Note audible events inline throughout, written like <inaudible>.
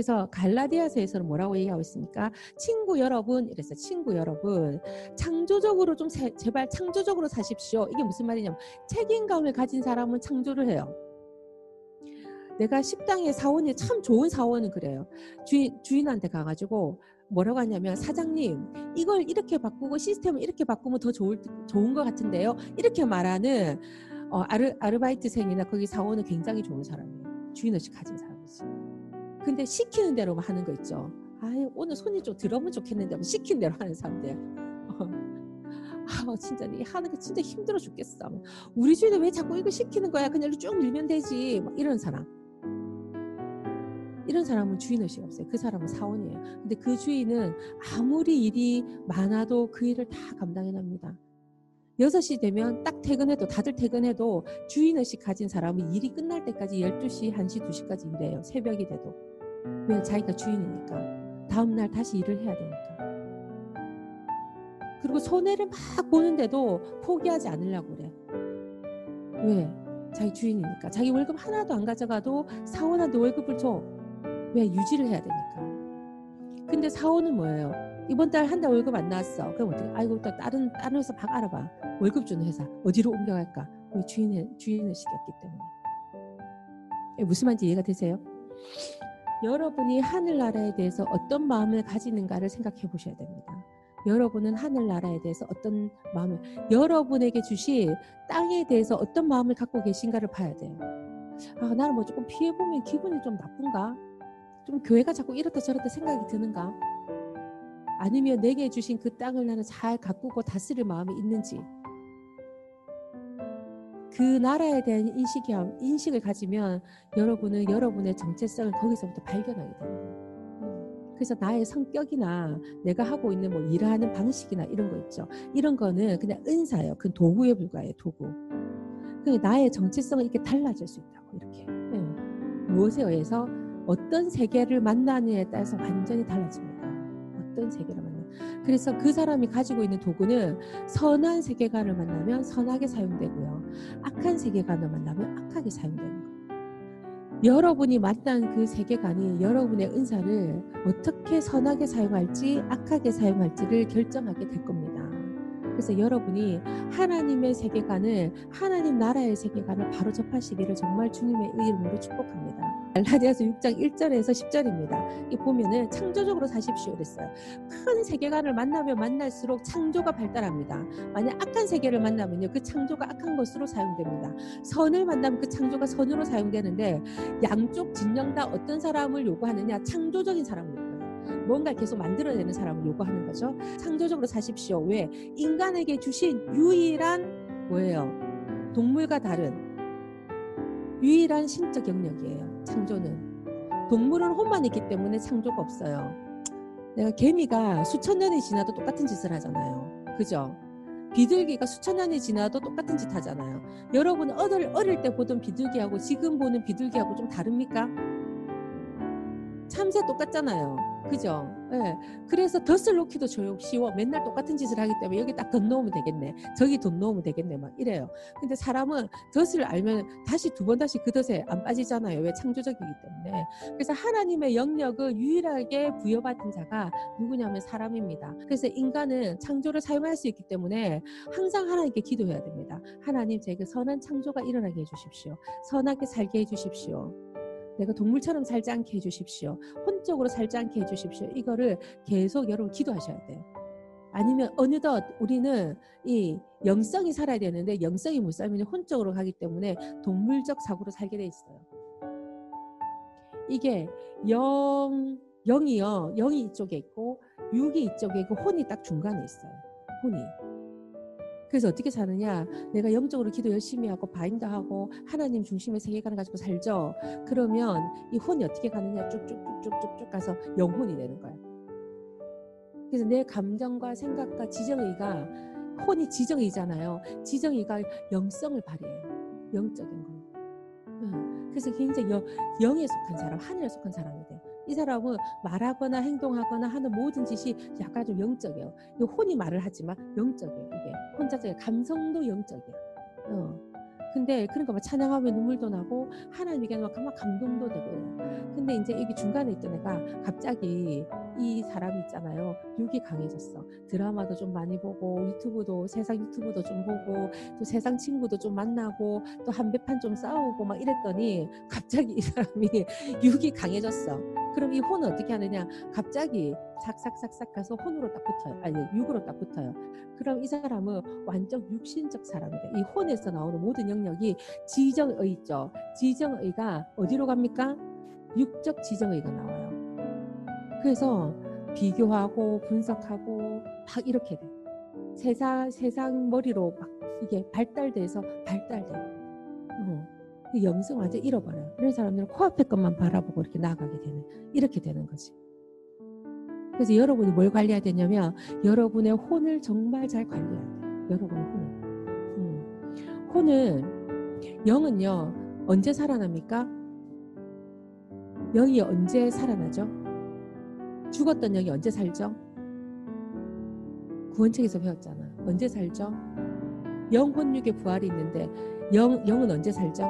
그래서 갈라디아서에서는 뭐라고 얘기하고 있습니까? 친구 여러분 이래서 친구 여러분 창조적으로 좀 제, 제발 창조적으로 사십시오. 이게 무슨 말이냐면 책임감을 가진 사람은 창조를 해요. 내가 식당의 사원이 참 좋은 사원은 그래요. 주인, 주인한테 가가지고 뭐라고 하냐면 사장님 이걸 이렇게 바꾸고 시스템을 이렇게 바꾸면 더 좋을, 좋은 것 같은데요. 이렇게 말하는 어, 아르, 아르바이트생이나 거기 사원은 굉장히 좋은 사람이에요. 주인 의식 가진 사람이지. 근데 시키는 대로만 하는 거 있죠. 아 오늘 손이 좀 들어오면 좋겠는데 뭐 시킨 대로 하는 사람들. 아 진짜 이 하는 게 진짜 힘들어 죽겠어. 우리 주인은 왜 자꾸 이거 시키는 거야? 그냥 쭉 밀면 되지. 막 이런 사람. 이런 사람은 주인의식 없어요. 그 사람은 사원이에요. 근데 그 주인은 아무리 일이 많아도 그 일을 다 감당해납니다. 6시 되면 딱 퇴근해도 다들 퇴근해도 주인의식 가진 사람은 일이 끝날 때까지 12시, 1시, 2시까지 일해요. 새벽이 돼도. 왜? 자기가 주인이니까. 다음 날 다시 일을 해야 되니까. 그리고 손해를 막 보는데도 포기하지 않으려고 그래. 왜? 자기 주인이니까. 자기 월급 하나도 안 가져가도 사원한테 월급을 줘. 왜? 유지를 해야 되니까. 근데 사원은 뭐예요? 이번 달 한 달 월급 안 나왔어. 그럼 어떻게? 아이고 또 다른 다른 회사 박 알아봐. 월급 주는 회사 어디로 옮겨갈까? 왜 주인의 주인의 시기였기 때문에. 무슨 말인지 이해가 되세요? 여러분이 하늘나라에 대해서 어떤 마음을 가지는가를 생각해 보셔야 됩니다. 여러분은 하늘나라에 대해서 어떤 마음을, 여러분에게 주신 땅에 대해서 어떤 마음을 갖고 계신가를 봐야 돼요. 아, 나는 뭐 조금 피해보면 기분이 좀 나쁜가? 좀 교회가 자꾸 이렇다 저렇다 생각이 드는가? 아니면 내게 주신 그 땅을 나는 잘 가꾸고 다스릴 마음이 있는지 그 나라에 대한 인식이, 인식을 가지면 여러분은 여러분의 정체성을 거기서부터 발견하게 됩니다. 그래서 나의 성격이나 내가 하고 있는 뭐 일하는 방식이나 이런 거 있죠. 이런 거는 그냥 은사예요. 그 도구에 불과해요. 도구. 그 나의 정체성은 이렇게 달라질 수 있다고 이렇게. 네. 무엇에 의해서 어떤 세계를 만나느냐에 따라서 완전히 달라집니다. 어떤 세계를 만나. 그래서 그 사람이 가지고 있는 도구는 선한 세계관을 만나면 선하게 사용되고요. 악한 세계관을 만나면 악하게 사용되는 거예요. 여러분이 만난 그 세계관이 여러분의 은사를 어떻게 선하게 사용할지 악하게 사용할지를 결정하게 될 겁니다. 그래서 여러분이 하나님의 세계관을 하나님 나라의 세계관을 바로 접하시기를 정말 주님의 이름으로 축복합니다. 갈라디아서 6장 1절에서 10절입니다. 이 보면은 창조적으로 사십시오 그랬어요. 큰 세계관을 만나면 만날수록 창조가 발달합니다. 만약 악한 세계를 만나면요 그 창조가 악한 것으로 사용됩니다. 선을 만나면 그 창조가 선으로 사용되는데 양쪽 진영 다 어떤 사람을 요구하느냐 창조적인 사람을. 뭔가 계속 만들어내는 사람을 요구하는 거죠. 창조적으로 사십시오. 왜? 인간에게 주신 유일한 뭐예요? 동물과 다른 유일한 신적 영역이에요. 창조는. 동물은 혼만 있기 때문에 창조가 없어요. 내가 개미가 수천 년이 지나도 똑같은 짓을 하잖아요. 그죠? 비둘기가 수천 년이 지나도 똑같은 짓 하잖아요. 여러분 어릴, 어릴 때 보던 비둘기하고 지금 보는 비둘기하고 좀 다릅니까? 참새 똑같잖아요. 그죠? 예. 그래서 덫을 놓기도 조용 쉬워. 맨날 똑같은 짓을 하기 때문에 여기 딱 덧 놓으면 되겠네. 저기 덧 놓으면 되겠네. 막 이래요. 근데 사람은 덫을 알면 다시 두 번 다시 그 덫에 안 빠지잖아요. 왜 창조적이기 때문에. 그래서 하나님의 영역을 유일하게 부여받은 자가 누구냐면 사람입니다. 그래서 인간은 창조를 사용할 수 있기 때문에 항상 하나님께 기도해야 됩니다. 하나님 제게 선한 창조가 일어나게 해주십시오. 선하게 살게 해주십시오. 내가 동물처럼 살지 않게 해주십시오. 혼적으로 살지 않게 해주십시오. 이거를 계속 여러분 기도하셔야 돼요. 아니면 어느덧 우리는 이 영성이 살아야 되는데 영성이 못 살면 혼적으로 가기 때문에 동물적 사고로 살게 돼 있어요. 이게 영 영이요 영이 이쪽에 있고 육이 이쪽에 있고 혼이 딱 중간에 있어요. 혼이 그래서 어떻게 사느냐? 내가 영적으로 기도 열심히 하고 바인드 하고 하나님 중심의 세계관을 가지고 살죠. 그러면 이 혼이 어떻게 가느냐? 쭉쭉쭉쭉쭉 가서 영혼이 되는 거야. 그래서 내 감정과 생각과 지정의가 혼이 지정이잖아요. 지정의가 영성을 발휘해요. 영적인 거. 그래서 굉장히 영, 영에 속한 사람, 하늘에 속한 사람이 돼요. 이 사람은 말하거나 행동하거나 하는 모든 짓이 약간 좀 영적이에요. 혼이 말을 하지만 영적이에요. 이게 혼자적인 감성도 영적이야. 어. 근데 그러니까 막 찬양하면 눈물도 나고 하나님에게 막 감동도 되고 그래요. 근데 이제 여기 중간에 있던 애가 갑자기 이 사람이 있잖아요. 육이 강해졌어. 드라마도 좀 많이 보고 유튜브도 세상 유튜브도 좀 보고 또 세상 친구도 좀 만나고 또 한배판 좀 싸우고 막 이랬더니 갑자기 <laughs> 이 사람이 육이 강해졌어. 그럼 이 혼은 어떻게 하느냐? 갑자기 삭삭삭삭 가서 혼으로 딱 붙어요. 아니 육으로 딱 붙어요. 그럼 이 사람은 완전 육신적 사람이다. 이 혼에서 나오는 모든 영역이 지정의 있죠. 지정의가 어디로 갑니까? 육적 지정의가 나와요. 그래서 비교하고 분석하고 막 이렇게 돼. 세상 세상 머리로 막 이게 발달돼서 발달돼. 어. 그 영성 완전 잃어버려요. 이런 사람들은 코앞에 것만 바라보고 이렇게 나아가게 되는 이렇게 되는 거지. 그래서 여러분이 뭘 관리해야 되냐면 여러분의 혼을 정말 잘 관리해야 돼요. 여러분의 혼을. 음. 혼은 영은요 언제 살아납니까? 영이 언제 살아나죠? 죽었던 영이 언제 살죠? 구원책에서 배웠잖아. 언제 살죠? 영 혼육의 부활이 있는데 영, 영은 언제 살죠?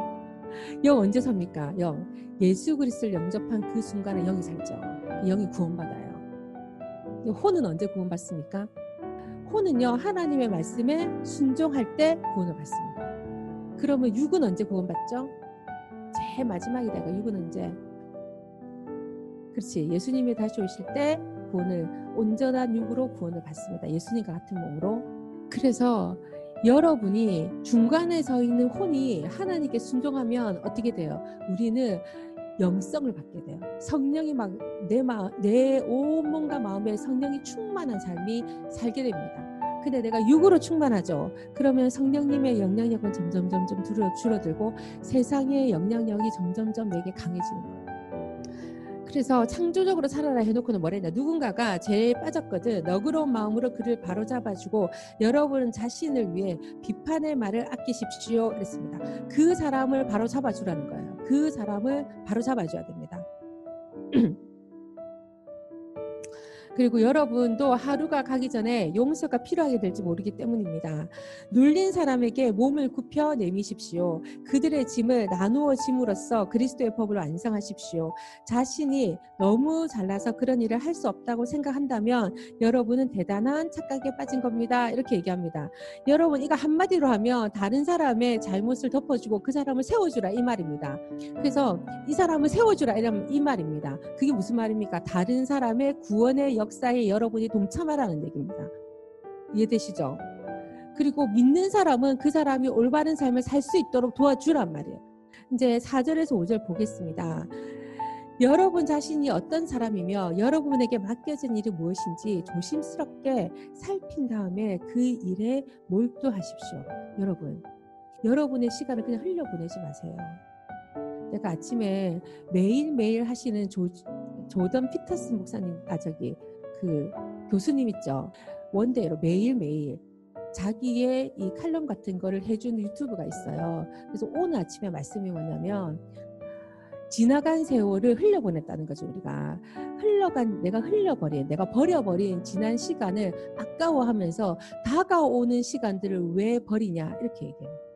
영 언제 삽니까? 영. 예수 그리스도를 영접한 그 순간에 영이 살죠. 영이 구원받아요. 혼은 언제 구원받습니까? 혼은요 하나님의 말씀에 순종할 때 구원을 받습니다. 그러면 육은 언제 구원받죠? 제일 마지막이다. 육은 언제? 그렇지. 예수님이 다시 오실 때 구원을 온전한 육으로 구원을 받습니다. 예수님과 같은 몸으로. 그래서 여러분이 중간에 서 있는 혼이 하나님께 순종하면 어떻게 돼요? 우리는 영성을 받게 돼요. 성령이 막 내 내 온몸과 마음에 성령이 충만한 삶이 살게 됩니다. 근데 내가 육으로 충만하죠. 그러면 성령님의 영향력은 점점 점점 줄어들고 세상의 영향력이 점점점 내게 강해지는 거예요. 그래서 창조적으로 살아라 해놓고는 뭐랬냐. 누군가가 제일 빠졌거든 너그러운 마음으로 그를 바로잡아주고 여러분 자신을 위해 비판의 말을 아끼십시오 그랬습니다. 그 사람을 바로잡아주라는 거예요. 그 사람을 바로잡아줘야 됩니다 <clears throat> 그리고 여러분도 하루가 가기 전에 용서가 필요하게 될지 모르기 때문입니다. 눌린 사람에게 몸을 굽혀 내미십시오. 그들의 짐을 나누어 짐으로써 그리스도의 법을 완성하십시오. 자신이 너무 잘나서 그런 일을 할 수 없다고 생각한다면 여러분은 대단한 착각에 빠진 겁니다. 이렇게 얘기합니다. 여러분 이거 한마디로 하면 다른 사람의 잘못을 덮어주고 그 사람을 세워주라 이 말입니다. 그래서 이 사람을 세워주라 이 말입니다. 그게 무슨 말입니까? 다른 사람의 구원의 역 사에 여러분이 동참하라는 얘기입니다. 이해되시죠? 그리고 믿는 사람은 그 사람이 올바른 삶을 살 수 있도록 도와주란 말이에요. 이제 4절에서 5절 보겠습니다. 여러분 자신이 어떤 사람이며 여러분에게 맡겨진 일이 무엇인지 조심스럽게 살핀 다음에 그 일에 몰두하십시오. 여러분, 여러분의 시간을 그냥 흘려보내지 마세요. 내가 아침에 매일매일 하시는 조, 조던 피터스 목사님, 아, 저기, 그 교수님 있죠. 원데이로 매일매일 자기의 이 칼럼 같은 거를 해주는 유튜브가 있어요. 그래서 오늘 아침에 말씀이 뭐냐면 지나간 세월을 흘려보냈다는 거죠, 우리가. 흘러간, 내가 흘려버린, 내가 버려버린 지난 시간을 아까워하면서 다가오는 시간들을 왜 버리냐, 이렇게 얘기해요.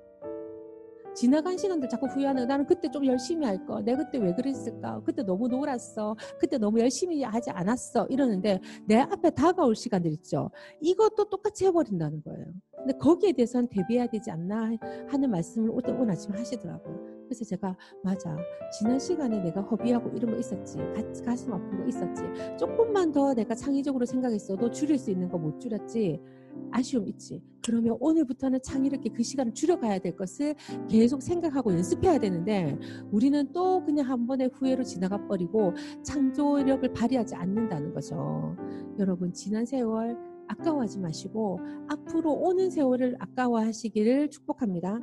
지나간 시간들 자꾸 후회하는 나는 그때 좀 열심히 할 거. 내가 그때 왜 그랬을까? 그때 너무 놀았어. 그때 너무 열심히 하지 않았어. 이러는데 내 앞에 다가올 시간들 있죠. 이것도 똑같이 해버린다는 거예요. 근데 거기에 대해서는 대비해야 되지 않나 하는 말씀을 오늘 아침에 하시더라고요. 그래서 제가 맞아 지난 시간에 내가 허비하고 이런 거 있었지 가 슴 아픈 거 있었지 조금만 더 내가 창의적으로 생각했어도 줄일 수 있는 거 못 줄였지 아쉬움 있지. 그러면 오늘부터는 창의롭게 그 시간을 줄여가야 될 것을 계속 생각하고 연습해야 되는데 우리는 또 그냥 한 번의 후회로 지나가 버리고 창조력을 발휘하지 않는다는 거죠. 여러분 지난 세월 아까워하지 마시고 앞으로 오는 세월을 아까워하시기를 축복합니다.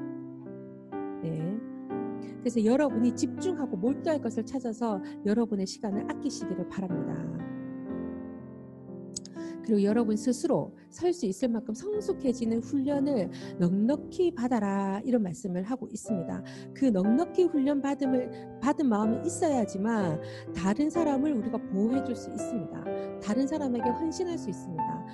네. 그래서 여러분이 집중하고 몰두할 것을 찾아서 여러분의 시간을 아끼시기를 바랍니다. 그리고 여러분 스스로 설 수 있을 만큼 성숙해지는 훈련을 넉넉히 받아라 이런 말씀을 하고 있습니다. 그 넉넉히 훈련 받음을 받은 마음이 있어야지만 다른 사람을 우리가 보호해 줄 수 있습니다. 다른 사람에게 헌신할 수 있습니다.